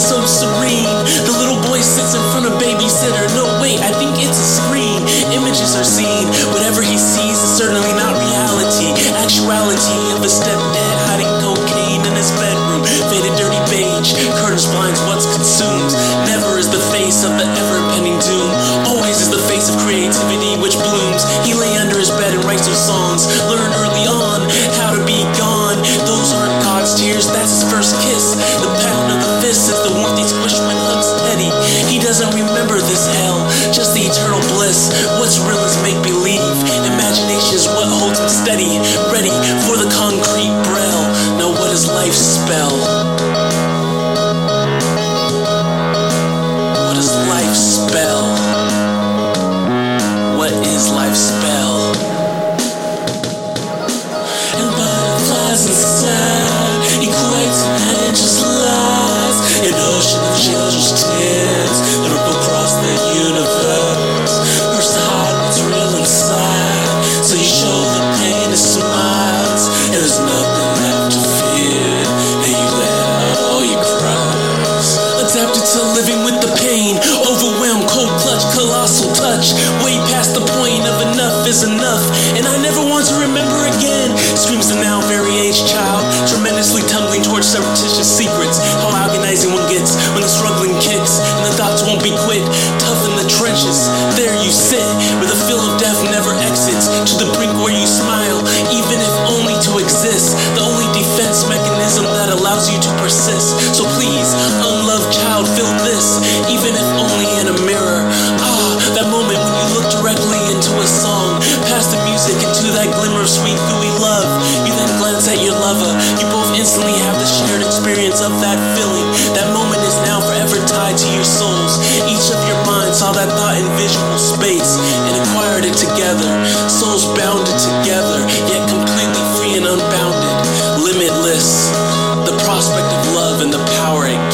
so serene. The little boy sits in front of babysitter. No, wait, I think it's a screen. Images are seen. Whatever he sees is certainly not reality. Actuality of a stepdad hiding cocaine in his bedroom. Faded dirty beige. Curtains blinds what's consumed. Never is the face of the ever impending doom. Always is the face of creativity which blooms. He lay under his bed and writes those songs. Learned early doesn't remember this hell, just the eternal bliss. What's real is make believe. Imagination is what holds him steady, ready for the concrete braille. Now, what does life spell? What does life spell? What is life spell? And butterflies inside nothing left to fear. And you let out all your cries. Adapted to living with the pain. Overwhelmed, cold clutch, colossal touch. Way past the point of enough is enough. And I never want to remember again. Screams the now very aged child. Tremendously tumbling towards surreptitious secrets. Persist. So please, unloved child, feel this. Even if only in a mirror. Ah, that moment when you look directly into a song. Past the music into that glimmer of sweet, gooey love. You then glance at your lover. You both instantly have the shared experience of that feeling. That moment is now forever tied to your souls. Each of your minds saw that thought in visual space and acquired it together. Souls bounded together, love and the power it